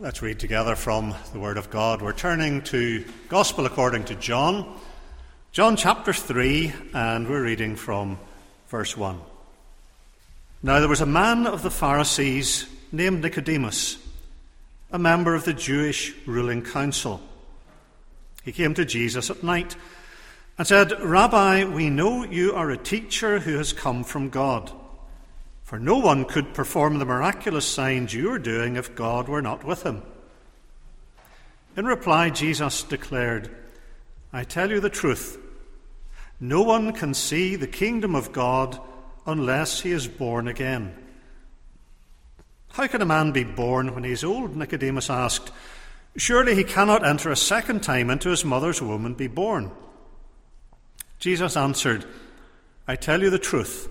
Let's read together from the Word of God. We're turning to Gospel according to John, John chapter 3, and we're reading from verse 1. Now there was a man of the Pharisees named Nicodemus, a member of the Jewish ruling council. He came to Jesus at night and said, Rabbi, we know you are a teacher who has come from God. For no one could perform the miraculous signs you are doing if God were not with him. In reply, Jesus declared, I tell you the truth. No one can see the kingdom of God unless he is born again. How can a man be born when he is old? Nicodemus asked. Surely he cannot enter a second time into his mother's womb and be born. Jesus answered, I tell you the truth.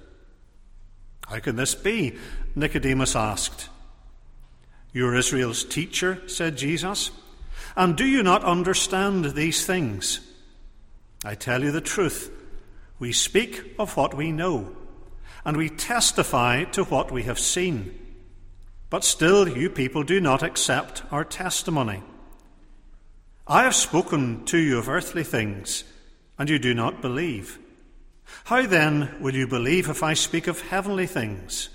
How can this be? Nicodemus asked. You are Israel's teacher, said Jesus, and do you not understand these things? I tell you the truth. We speak of what we know, and we testify to what we have seen. But still, you people do not accept our testimony. I have spoken to you of earthly things, and you do not believe. How then will you believe if I speak of heavenly things?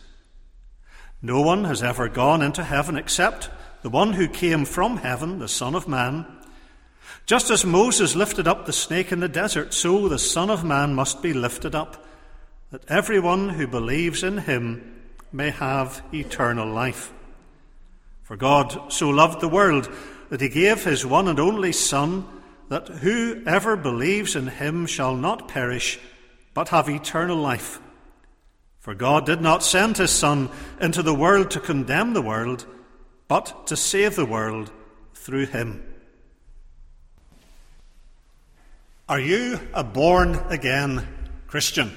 No one has ever gone into heaven except the one who came from heaven, the Son of Man. Just as Moses lifted up the snake in the desert, so the Son of Man must be lifted up, that everyone who believes in him may have eternal life. For God so loved the world that he gave his one and only Son, that whoever believes in him shall not perish but have eternal life. For God did not send his Son into the world to condemn the world, but to save the world through him. Are you a born again Christian?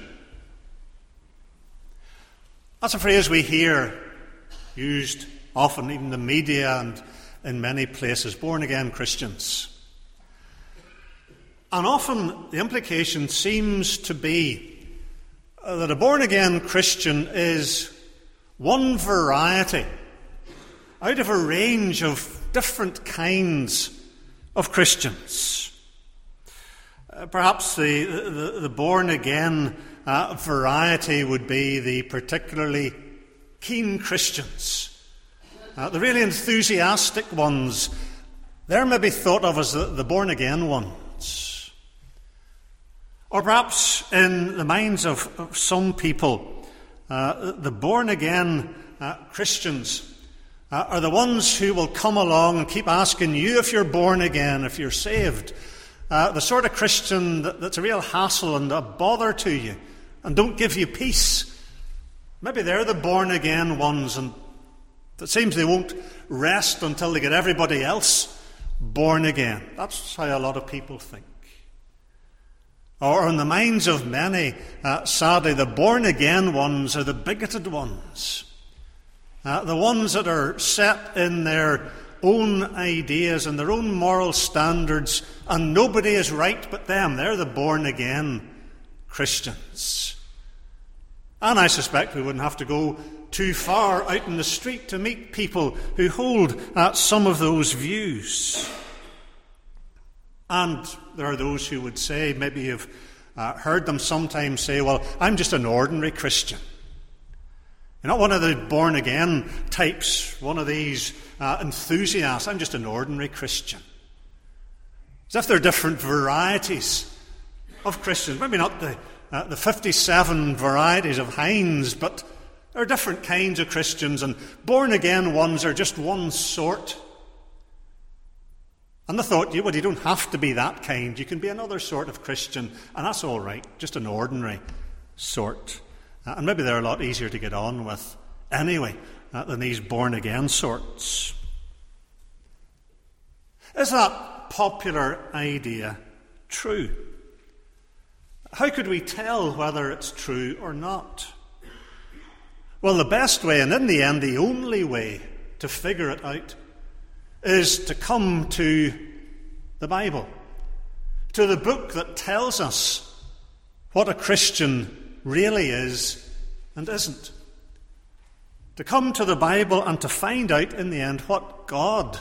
That's a phrase we hear used often, even in the media and in many places born again Christians. And often the implication seems to be that a born again Christian is one variety out of a range of different kinds of Christians. Uh, perhaps the, the, the, born again uh, variety would be the particularly keen Christians, uh, the really enthusiastic ones. They're maybe thought of as the, the born again ones. Or perhaps in the minds of, of some people, uh, the born again uh, Christians uh, are the ones who will come along and keep asking you if you're born again, if you're saved. Uh, the sort of Christian that, that's a real hassle and a bother to you and don't give you peace. Maybe they're the born again ones, and it seems they won't rest until they get everybody else born again. That's how a lot of people think or in the minds of many, uh, sadly, the born again ones are the bigoted ones. Uh, the ones that are set in their own ideas and their own moral standards, and nobody is right but them. They're the born again Christians. And I suspect we wouldn't have to go too far out in the street to meet people who hold uh, some of those views. And there are those who would say, maybe you've uh, heard them sometimes say, Well, I'm just an ordinary Christian. You're not one of the born again types, one of these uh, enthusiasts. I'm just an ordinary Christian. As if there are different varieties of Christians. Maybe not the, uh, the 57 varieties of Heinz, but there are different kinds of Christians, and born again ones are just one sort. And I thought, well, you don't have to be that kind. You can be another sort of Christian, and that's all right, just an ordinary sort. Uh, and maybe they're a lot easier to get on with anyway uh, than these born again sorts. Is that popular idea true? How could we tell whether it's true or not? Well, the best way, and in the end, the only way to figure it out, is to come to the Bible, to the book that tells us what a Christian really is and isn't. To come to the Bible and to find out in the end what God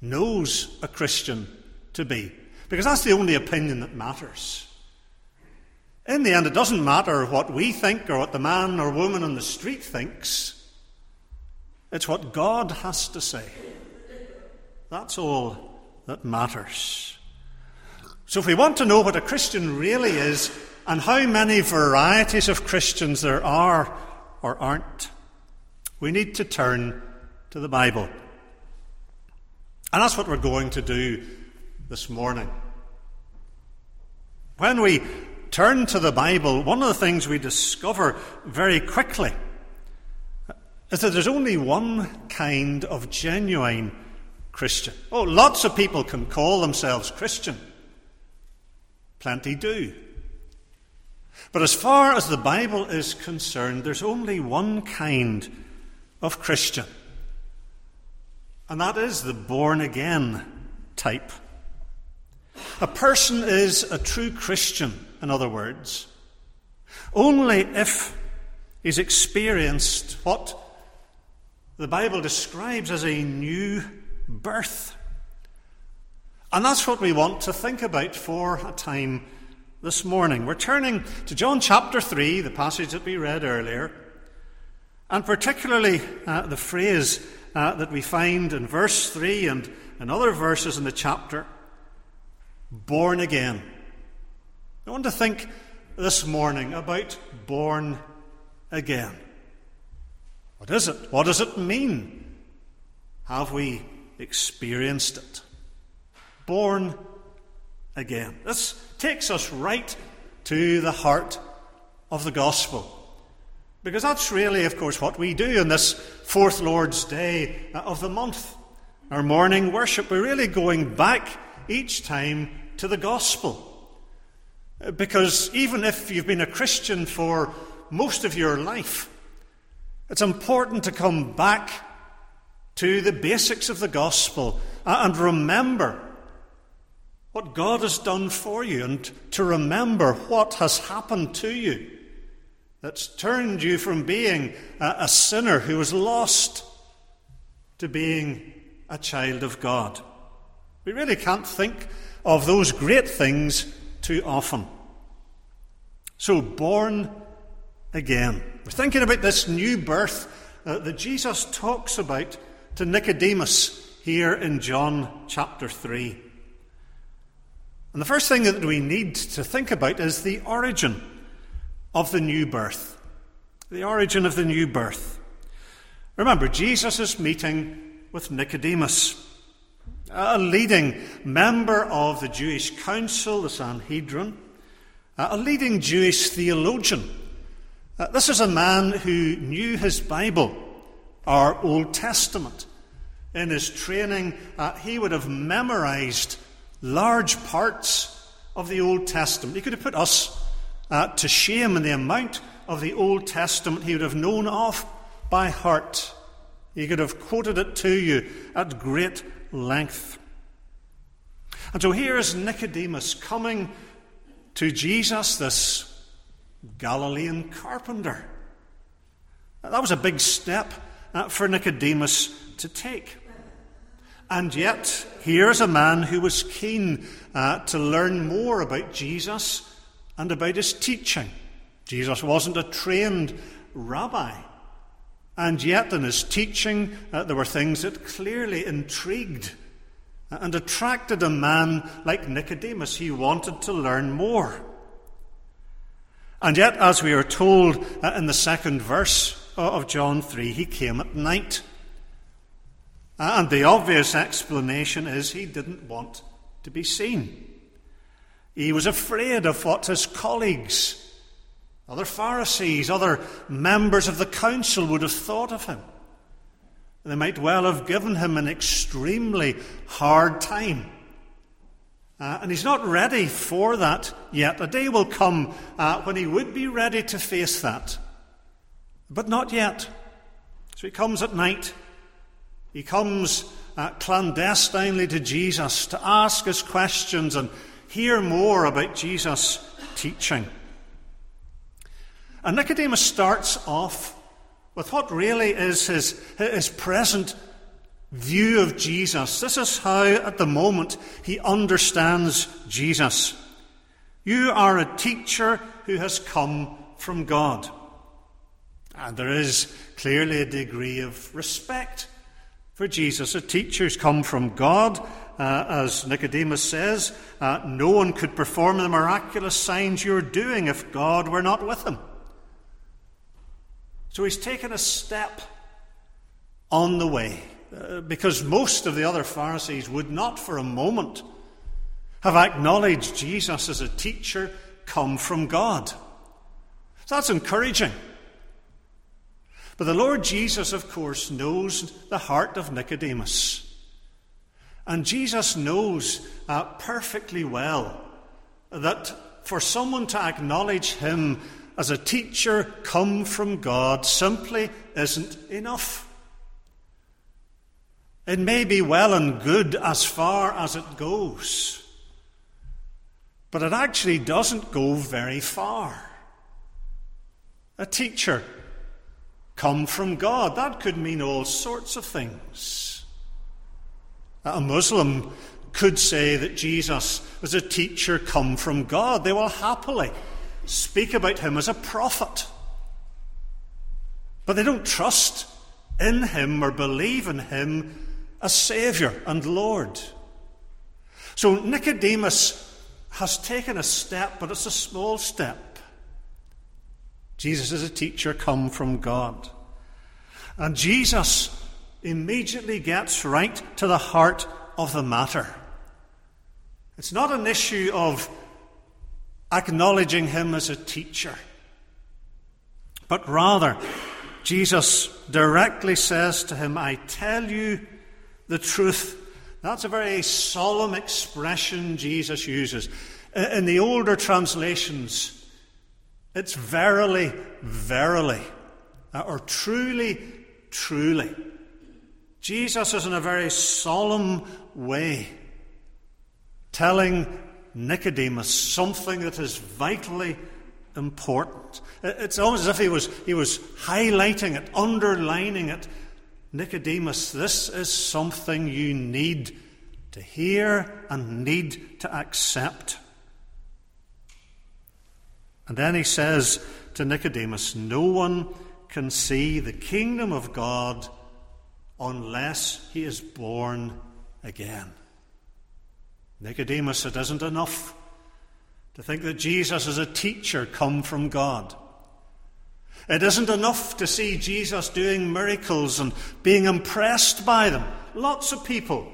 knows a Christian to be. Because that's the only opinion that matters. In the end, it doesn't matter what we think or what the man or woman on the street thinks. It's what God has to say. That's all that matters. So, if we want to know what a Christian really is and how many varieties of Christians there are or aren't, we need to turn to the Bible. And that's what we're going to do this morning. When we turn to the Bible, one of the things we discover very quickly is that there's only one kind of genuine Christian. Oh, lots of people can call themselves Christian. Plenty do. But as far as the Bible is concerned, there's only one kind of Christian. And that is the born again type. A person is a true Christian in other words, only if he's experienced what the Bible describes as a new birth. And that's what we want to think about for a time this morning. We're turning to John chapter 3, the passage that we read earlier, and particularly uh, the phrase uh, that we find in verse 3 and in other verses in the chapter born again. I want to think this morning about born again. What is it? What does it mean? Have we experienced it? Born again. This takes us right to the heart of the gospel. Because that's really, of course, what we do in this fourth Lord's Day of the month. Our morning worship, we're really going back each time to the gospel. Because even if you've been a Christian for most of your life, it's important to come back to the basics of the gospel and remember what God has done for you and to remember what has happened to you that's turned you from being a, sinner who was lost to being a child of God. We really can't think of those great things too often. So, born again. We're thinking about this new birth uh, that Jesus talks about to Nicodemus here in John chapter 3. And the first thing that we need to think about is the origin of the new birth. The origin of the new birth. Remember, Jesus is meeting with Nicodemus a leading member of the Jewish council, the Sanhedrin, a leading Jewish theologian. Uh, this is a man who knew his Bible, our Old Testament. In his training, uh, he would have memorized large parts of the Old Testament. He could have put us uh, to shame in the amount of the Old Testament he would have known of by heart. He could have quoted it to you at great length. And so here is Nicodemus coming to Jesus, this Galilean carpenter. That was a big step for Nicodemus to take. And yet, here's a man who was keen uh, to learn more about Jesus and about his teaching. Jesus wasn't a trained rabbi. And yet, in his teaching, uh, there were things that clearly intrigued and attracted a man like Nicodemus. He wanted to learn more. And yet, as we are told uh, in the second verse of John 3, he came at night. Uh, and the obvious explanation is he didn't want to be seen. He was afraid of what his colleagues other Pharisees, other members of the council would have thought of him. They might well have given him an extremely hard time. Uh, and he's not ready for that yet. A day will come uh, when he would be ready to face that. But not yet. So he comes at night. He comes uh, clandestinely to Jesus to ask his questions and hear more about Jesus' teaching. And Nicodemus starts off with what really is his, his present view of Jesus. This is how, at the moment, he understands Jesus. You are a teacher who has come from God. And there is clearly a degree of respect for Jesus. A teacher's come from God, uh, as Nicodemus says. Uh, no one could perform the miraculous signs you're doing if God were not with him. So he's taken a step on the way, uh, because most of the other Pharisees would not for a moment have acknowledged Jesus as a teacher come from God. So that's encouraging. But the Lord Jesus, of course, knows the heart of Nicodemus. And Jesus knows uh, perfectly well that for someone to acknowledge him as a teacher come from God simply isn't enough. It may be well and good as far as it goes, but it actually doesn't go very far. A teacher come from God. That could mean all sorts of things. A Muslim could say that Jesus was a teacher come from God. They will happily speak about him as a prophet. But they don't trust in him or believe in him as Saviour and Lord. So Nicodemus has taken a step, but it's a small step. Jesus is a teacher come from God. And Jesus immediately gets right to the heart of the matter. It's not an issue of acknowledging him as a teacher, but rather, Jesus directly says to him, I tell you the truth. That's a very solemn expression Jesus uses. In the older translations, it's verily, verily, uh, or truly, truly. Jesus is in a very solemn way telling Nicodemus something that is vitally important. It's almost as if he was, he was highlighting it, underlining it. Nicodemus, this is something you need to hear and need to accept. And then he says to Nicodemus, No one can see the kingdom of God unless he is born again. Nicodemus, it isn't enough to think that Jesus is a teacher come from God. It isn't enough to see Jesus doing miracles and being impressed by them. Lots of people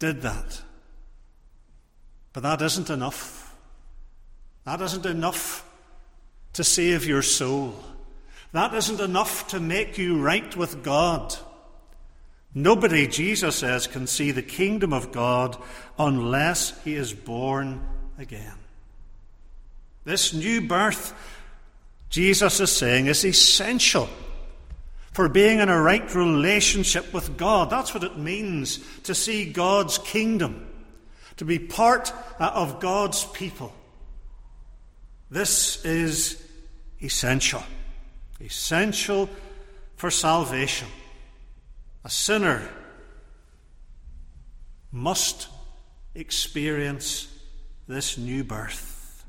did that. But that isn't enough. That isn't enough to save your soul. That isn't enough to make you right with God. Nobody, Jesus says, can see the kingdom of God unless he is born again. This new birth, Jesus is saying, is essential for being in a right relationship with God. That's what it means to see God's kingdom, to be part of God's people. This is essential. Essential for salvation. A sinner must experience this new birth,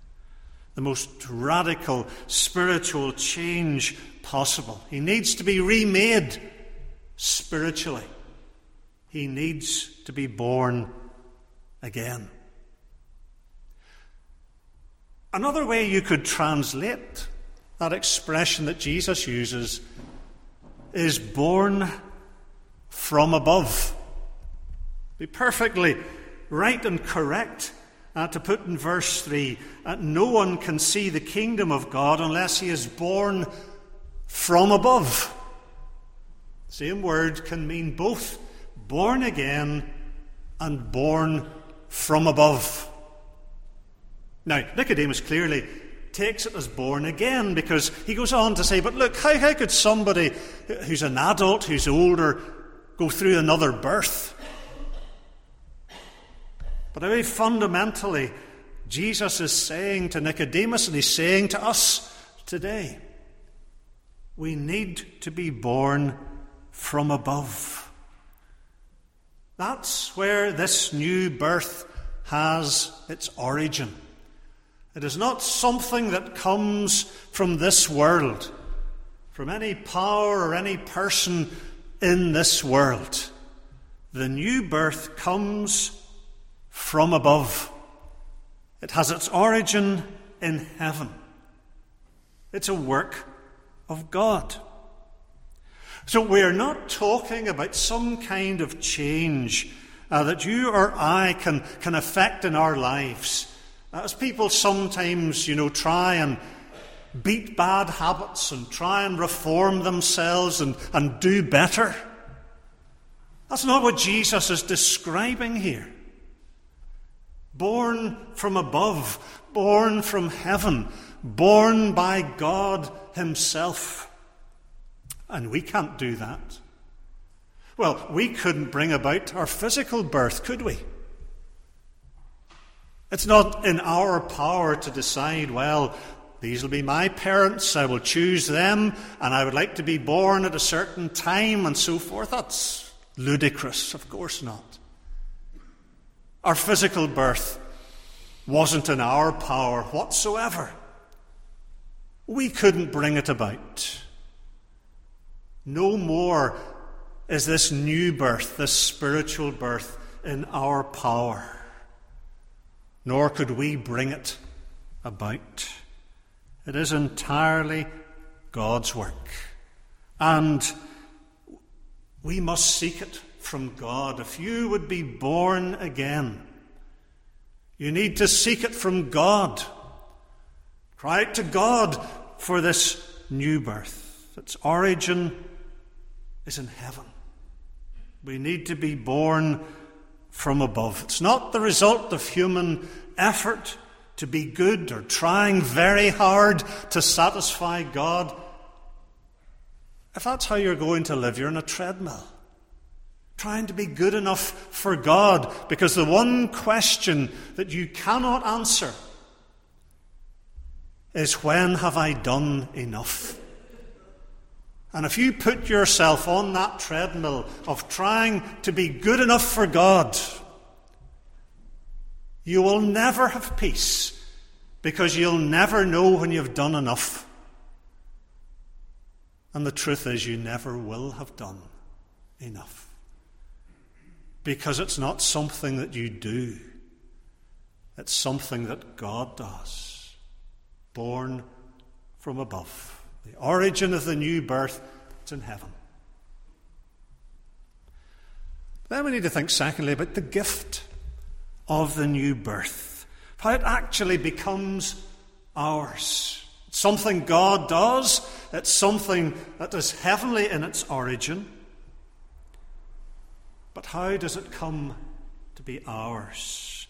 the most radical spiritual change possible. He needs to be remade spiritually, he needs to be born again. Another way you could translate that expression that Jesus uses is born from above. Be perfectly right and correct uh, to put in verse 3 uh, no one can see the kingdom of God unless he is born from above. Same word can mean both born again and born from above. Now, Nicodemus clearly takes it as born again because he goes on to say, But look, how, how could somebody who's an adult, who's older, go through another birth? But very fundamentally, Jesus is saying to Nicodemus, and he's saying to us today, we need to be born from above. That's where this new birth has its origin. It is not something that comes from this world, from any power or any person in this world. The new birth comes from above. It has its origin in heaven. It's a work of God. So we're not talking about some kind of change uh, that you or I can, can affect in our lives. As people sometimes, you know, try and beat bad habits and try and reform themselves and, and do better. That's not what Jesus is describing here. Born from above, born from heaven, born by God Himself. And we can't do that. Well, we couldn't bring about our physical birth, could we? It's not in our power to decide, well, these will be my parents, I will choose them, and I would like to be born at a certain time and so forth. That's ludicrous, of course not. Our physical birth wasn't in our power whatsoever. We couldn't bring it about. No more is this new birth, this spiritual birth, in our power nor could we bring it about. It is entirely God's work. And we must seek it from God. If you would be born again, you need to seek it from God. Cry out to God for this new birth. Its origin is in heaven. We need to be born from above. It's not the result of human effort to be good or trying very hard to satisfy God. If that's how you're going to live, you're in a treadmill. Trying to be good enough for God, because the one question that you cannot answer is when have I done enough? And if you put yourself on that treadmill of trying to be good enough for God, you will never have peace because you'll never know when you've done enough. And the truth is, you never will have done enough. Because it's not something that you do, it's something that God does, born from above. The origin of the new birth, it's in heaven. Then we need to think, secondly, about the gift of the new birth, how it actually becomes ours. It's something God does, it's something that is heavenly in its origin. But how does it come to be ours?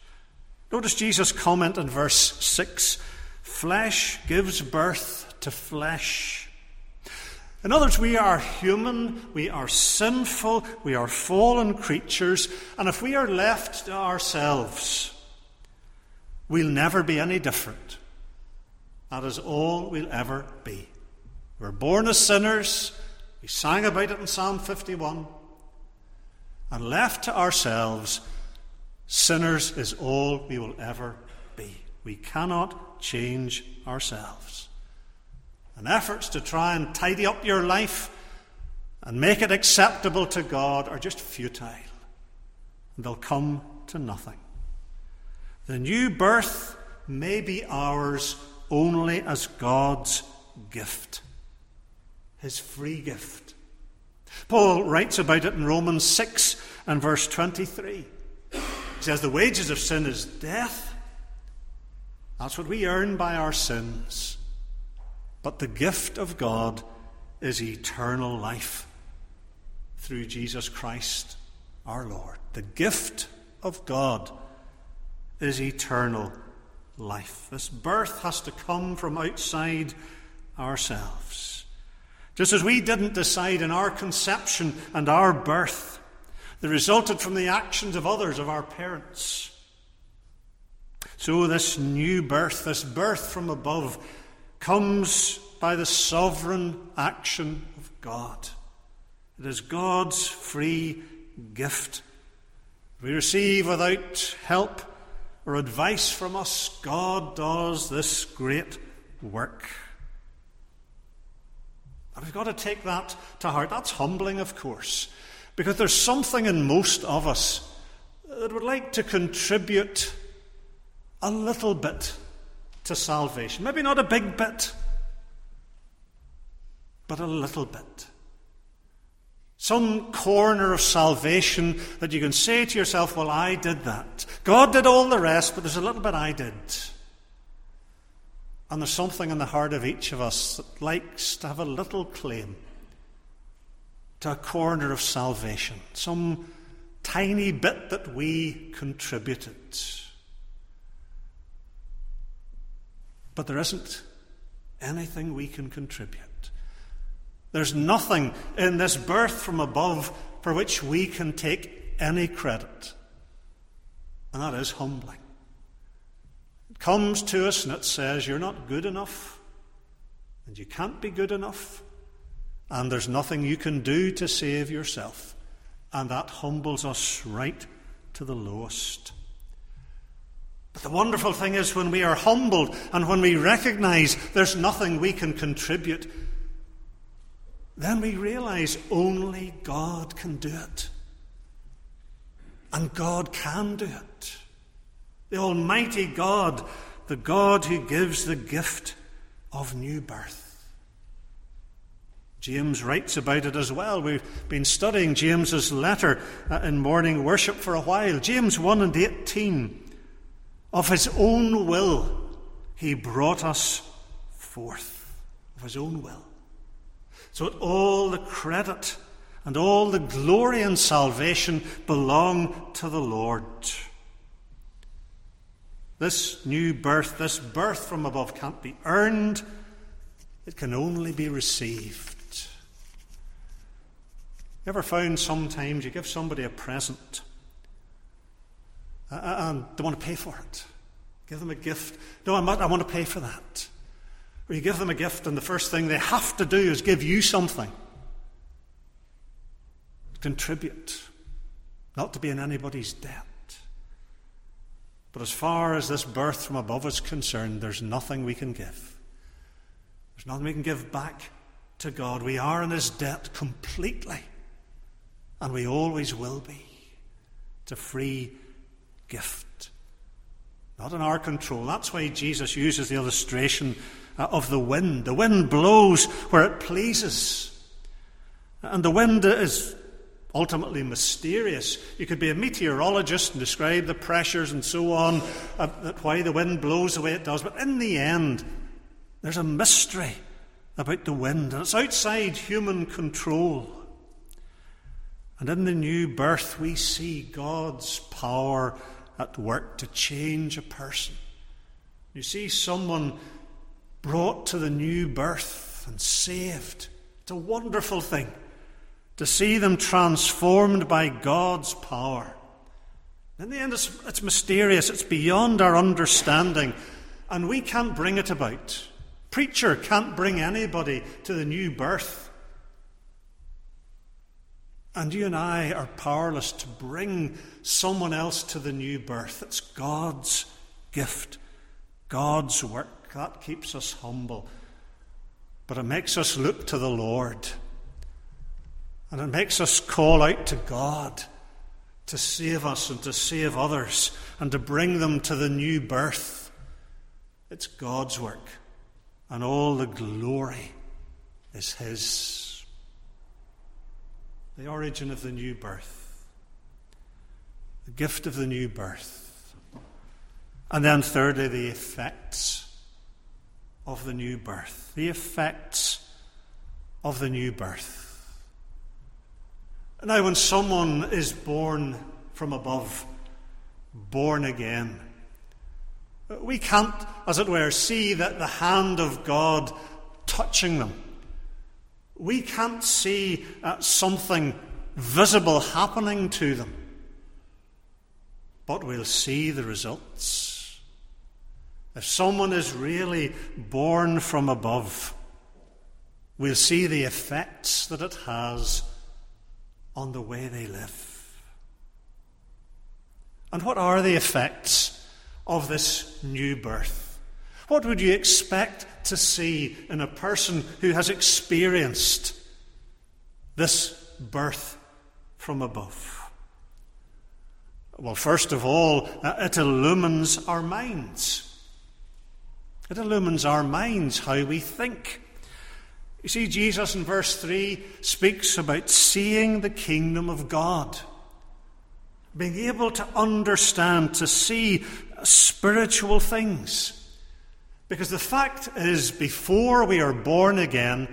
Notice Jesus' comment in verse 6 flesh gives birth to flesh. In other words, we are human, we are sinful, we are fallen creatures, and if we are left to ourselves, we'll never be any different. That is all we'll ever be. We're born as sinners. We sang about it in Psalm 51. And left to ourselves, sinners is all we will ever be. We cannot change ourselves and efforts to try and tidy up your life and make it acceptable to God are just futile. And they'll come to nothing. The new birth may be ours only as God's gift, His free gift. Paul writes about it in Romans 6 and verse 23. He says, The wages of sin is death. That's what we earn by our sins. But the gift of God is eternal life through Jesus Christ our Lord. The gift of God is eternal life. This birth has to come from outside ourselves. Just as we didn't decide in our conception and our birth, they resulted from the actions of others, of our parents. So, this new birth, this birth from above, comes by the sovereign action of God. It is God's free gift. We receive without help or advice from us. God does this great work. And we've got to take that to heart. That's humbling, of course, because there's something in most of us that would like to contribute a little bit to salvation. Maybe not a big bit, but a little bit. Some corner of salvation that you can say to yourself, Well, I did that. God did all the rest, but there's a little bit I did. And there's something in the heart of each of us that likes to have a little claim to a corner of salvation, some tiny bit that we contributed. But there isn't anything we can contribute. There's nothing in this birth from above for which we can take any credit. And that is humbling. It comes to us and it says, You're not good enough, and you can't be good enough, and there's nothing you can do to save yourself. And that humbles us right to the lowest. But the wonderful thing is when we are humbled and when we recognize there's nothing we can contribute, then we realize only God can do it. And God can do it. The Almighty God, the God who gives the gift of new birth. James writes about it as well. We've been studying James's letter uh, in morning worship for a while. James 1 and 18. Of his own will, he brought us forth. Of his own will. So that all the credit and all the glory and salvation belong to the Lord. This new birth, this birth from above, can't be earned, it can only be received. You ever found sometimes you give somebody a present and they want to pay for it? Give them a gift. No, I'm not, I want to pay for that. Or you give them a gift, and the first thing they have to do is give you something. Contribute. Not to be in anybody's debt. But as far as this birth from above is concerned, there's nothing we can give. There's nothing we can give back to God. We are in His debt completely. And we always will be. A free gift. Not in our control. That's why Jesus uses the illustration uh, of the wind. The wind blows where it pleases. And the wind is ultimately mysterious. You could be a meteorologist and describe the pressures and so on, uh, why the wind blows the way it does. But in the end, there's a mystery about the wind, and it's outside human control. And in the new birth, we see God's power at work to change a person. You see someone brought to the new birth and saved. It's a wonderful thing to see them transformed by God's power. In the end, it's, it's, mysterious, it's beyond our understanding, and we can't bring it about. Preacher can't bring anybody to the new birth. And you and I are powerless to bring someone else to the new birth. It's God's gift, God's work. That keeps us humble. But it makes us look to the Lord. And it makes us call out to God to save us and to save others and to bring them to the new birth. It's God's work. And all the glory is His. The origin of the new birth. The gift of the new birth. And then, thirdly, the effects of the new birth, the effects of the new birth. Now, when someone is born from above, born again, we can't, as it were, see that the hand of God touching them. We can't see uh, something visible happening to them, but we'll see the results. If someone is really born from above, we'll see the effects that it has on the way they live. And what are the effects of this new birth? What would you expect to see in a person who has experienced this birth from above? Well, first of all, uh, it illumines our minds. It illumines our minds how we think. You see, Jesus in verse 3 speaks about seeing the kingdom of God, being able to understand, to see spiritual things. Because the fact is, before we are born again,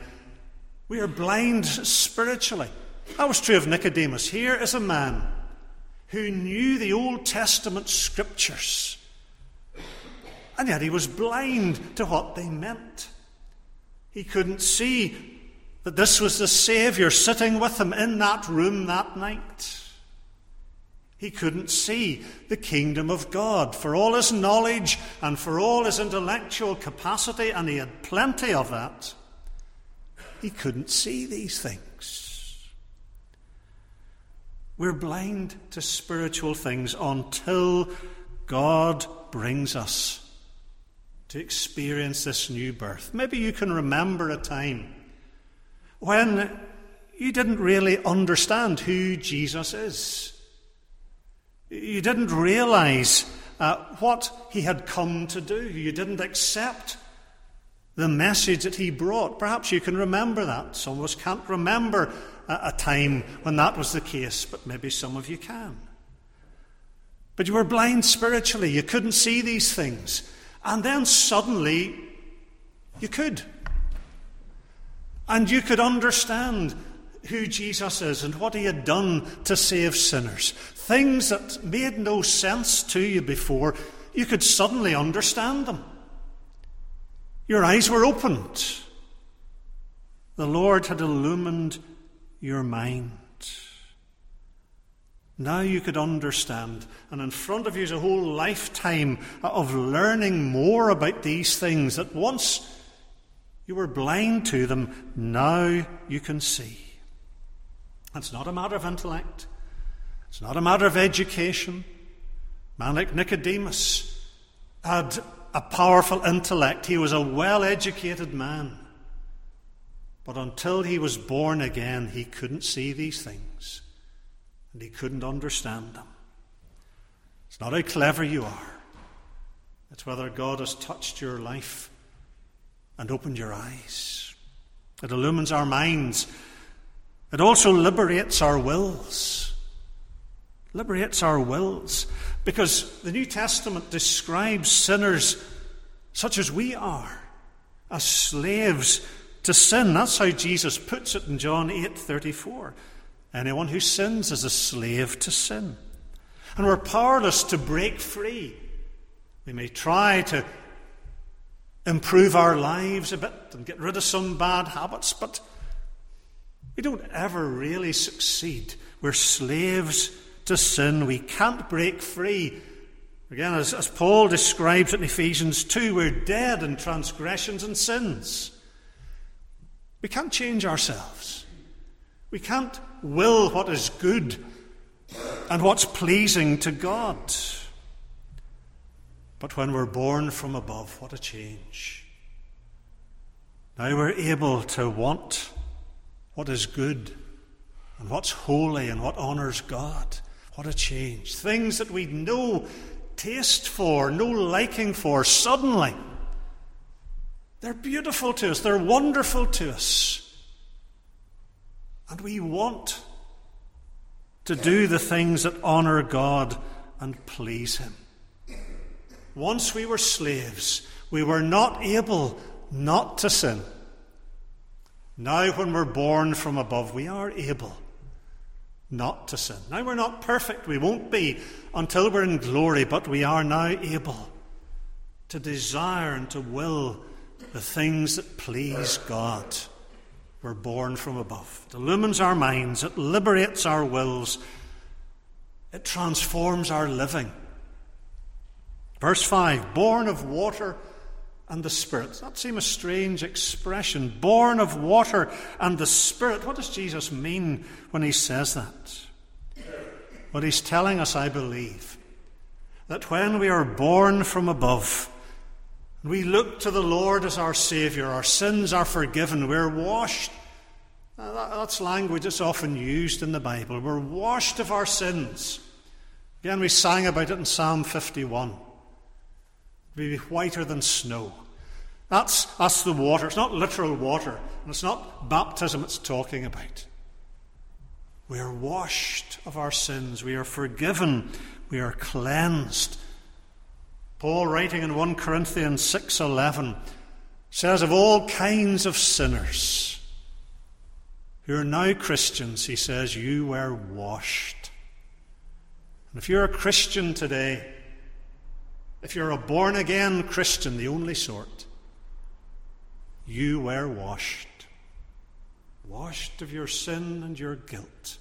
we are blind spiritually. That was true of Nicodemus. Here is a man who knew the Old Testament scriptures, and yet he was blind to what they meant. He couldn't see that this was the Saviour sitting with him in that room that night. He couldn't see the kingdom of God. For all his knowledge and for all his intellectual capacity, and he had plenty of that, he couldn't see these things. We're blind to spiritual things until God brings us to experience this new birth. Maybe you can remember a time when you didn't really understand who Jesus is. You didn't realize uh, what he had come to do. You didn't accept the message that he brought. Perhaps you can remember that. Some of us can't remember a, a time when that was the case, but maybe some of you can. But you were blind spiritually. You couldn't see these things. And then suddenly, you could. And you could understand who Jesus is and what he had done to save sinners. Things that made no sense to you before, you could suddenly understand them. Your eyes were opened. The Lord had illumined your mind. Now you could understand. And in front of you is a whole lifetime of learning more about these things that once you were blind to them, now you can see. It's not a matter of intellect, it's not a matter of education. Man like Nicodemus had a powerful intellect, he was a well educated man. But until he was born again, he couldn't see these things and he couldn't understand them. It's not how clever you are, it's whether God has touched your life and opened your eyes. It illumines our minds it also liberates our wills. Liberates our wills. Because the New Testament describes sinners such as we are as slaves to sin. That's how Jesus puts it in John 8:34. Anyone who sins is a slave to sin. And we're powerless to break free. We may try to improve our lives a bit and get rid of some bad habits, but we don't ever really succeed. We're slaves to sin. We can't break free. Again, as, as Paul describes it in Ephesians 2, we're dead in transgressions and sins. We can't change ourselves. We can't will what is good and what's pleasing to God. But when we're born from above, what a change. Now we're able to want what is good and what's holy and what honours God. What a change. Things that we'd no taste for, no liking for, suddenly, they're beautiful to us, they're wonderful to us. And we want to do the things that honour God and please Him. Once we were slaves, we were not able not to sin. Now, when we're born from above, we are able. not to sin. Now, we're not perfect. We won't be until we're in glory, but we are now able to desire and to will the things that please God. We're born from above. It illumines our minds, it liberates our wills, it transforms our living. Verse 5 born of water and the Spirit. That seems a strange expression. Born of water and the Spirit. What does Jesus mean when he says that? What he's telling us, I believe, that when we are born from above, we look to the Lord as our Saviour, our sins are forgiven, we're washed. That's language that's often used in the Bible. We're washed of our sins. Again, we sang about it in Psalm 51 be whiter than snow. That's, that's the water. It's not literal water, and it's not baptism it's talking about. We are washed of our sins. We are forgiven. We are cleansed. Paul, writing in 1 Corinthians 6:11, says of all kinds of sinners who are now Christians, he says, you were washed. And if you're a Christian today, if you're a born again Christian, the only sort, you were washed. Washed of your sin and your guilt,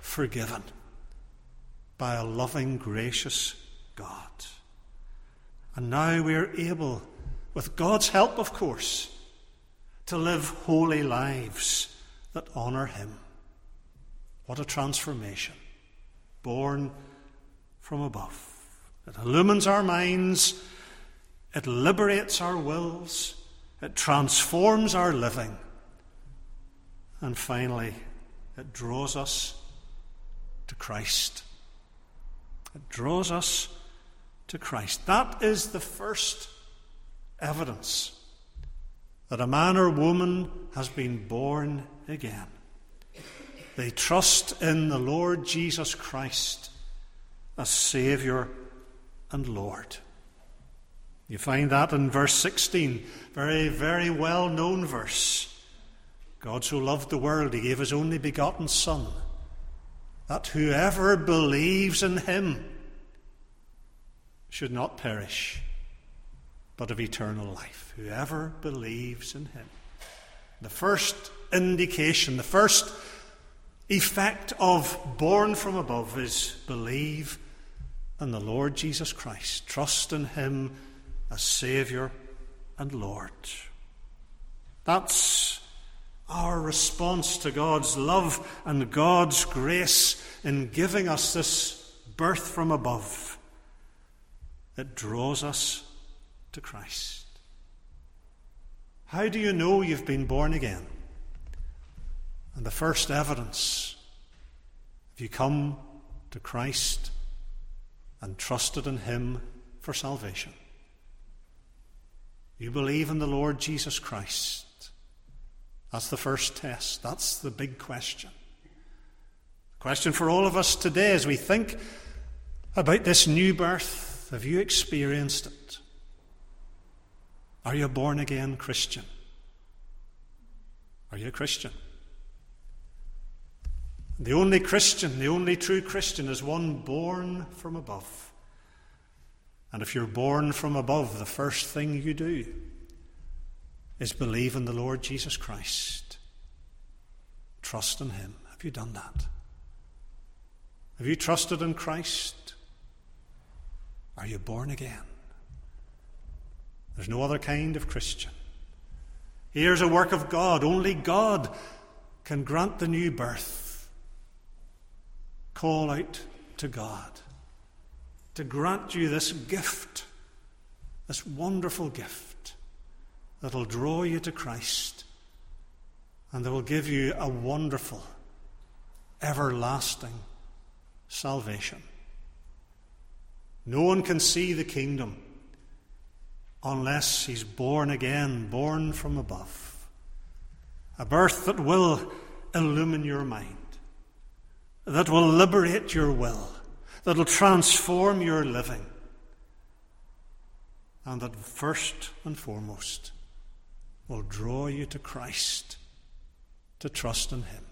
forgiven by a loving, gracious God. And now we are able, with God's help, of course, to live holy lives that honour Him. What a transformation! Born from above. It illumines our minds, it liberates our wills, it transforms our living, and finally, it draws us to Christ. It draws us to Christ. That is the first evidence that a man or woman has been born again. They trust in the Lord Jesus Christ as Saviour and Lord. You find that in verse 16, very, very well known verse. God so loved the world, he gave his only begotten Son, that whoever believes in him should not perish, but have eternal life. Whoever believes in him. The first indication, the first effect of born from above is believe in the Lord Jesus Christ. Trust in Him as Saviour and Lord. That's our response to God's love and God's grace in giving us this birth from above. It draws us to Christ. How do you know you've been born again? And the first evidence, if you come to Christ and trusted in Him for salvation. You believe in the Lord Jesus Christ. That's the first test. That's the big question. The question for all of us today as we think about this new birth have you experienced it? Are you a born again Christian? Are you a Christian? The only Christian, the only true Christian, is one born from above. And if you're born from above, the first thing you do is believe in the Lord Jesus Christ. Trust in Him. Have you done that? Have you trusted in Christ? Are you born again? There's no other kind of Christian. Here's a work of God. Only God can grant the new birth call out to God to grant you this gift, this wonderful gift that'll draw you to Christ and that will give you a wonderful, everlasting salvation. No one can see the kingdom unless he's born again, born from above. A birth that will illumine your mind that will liberate your will, that will transform your living, and that first and foremost will draw you to Christ, to trust in Him.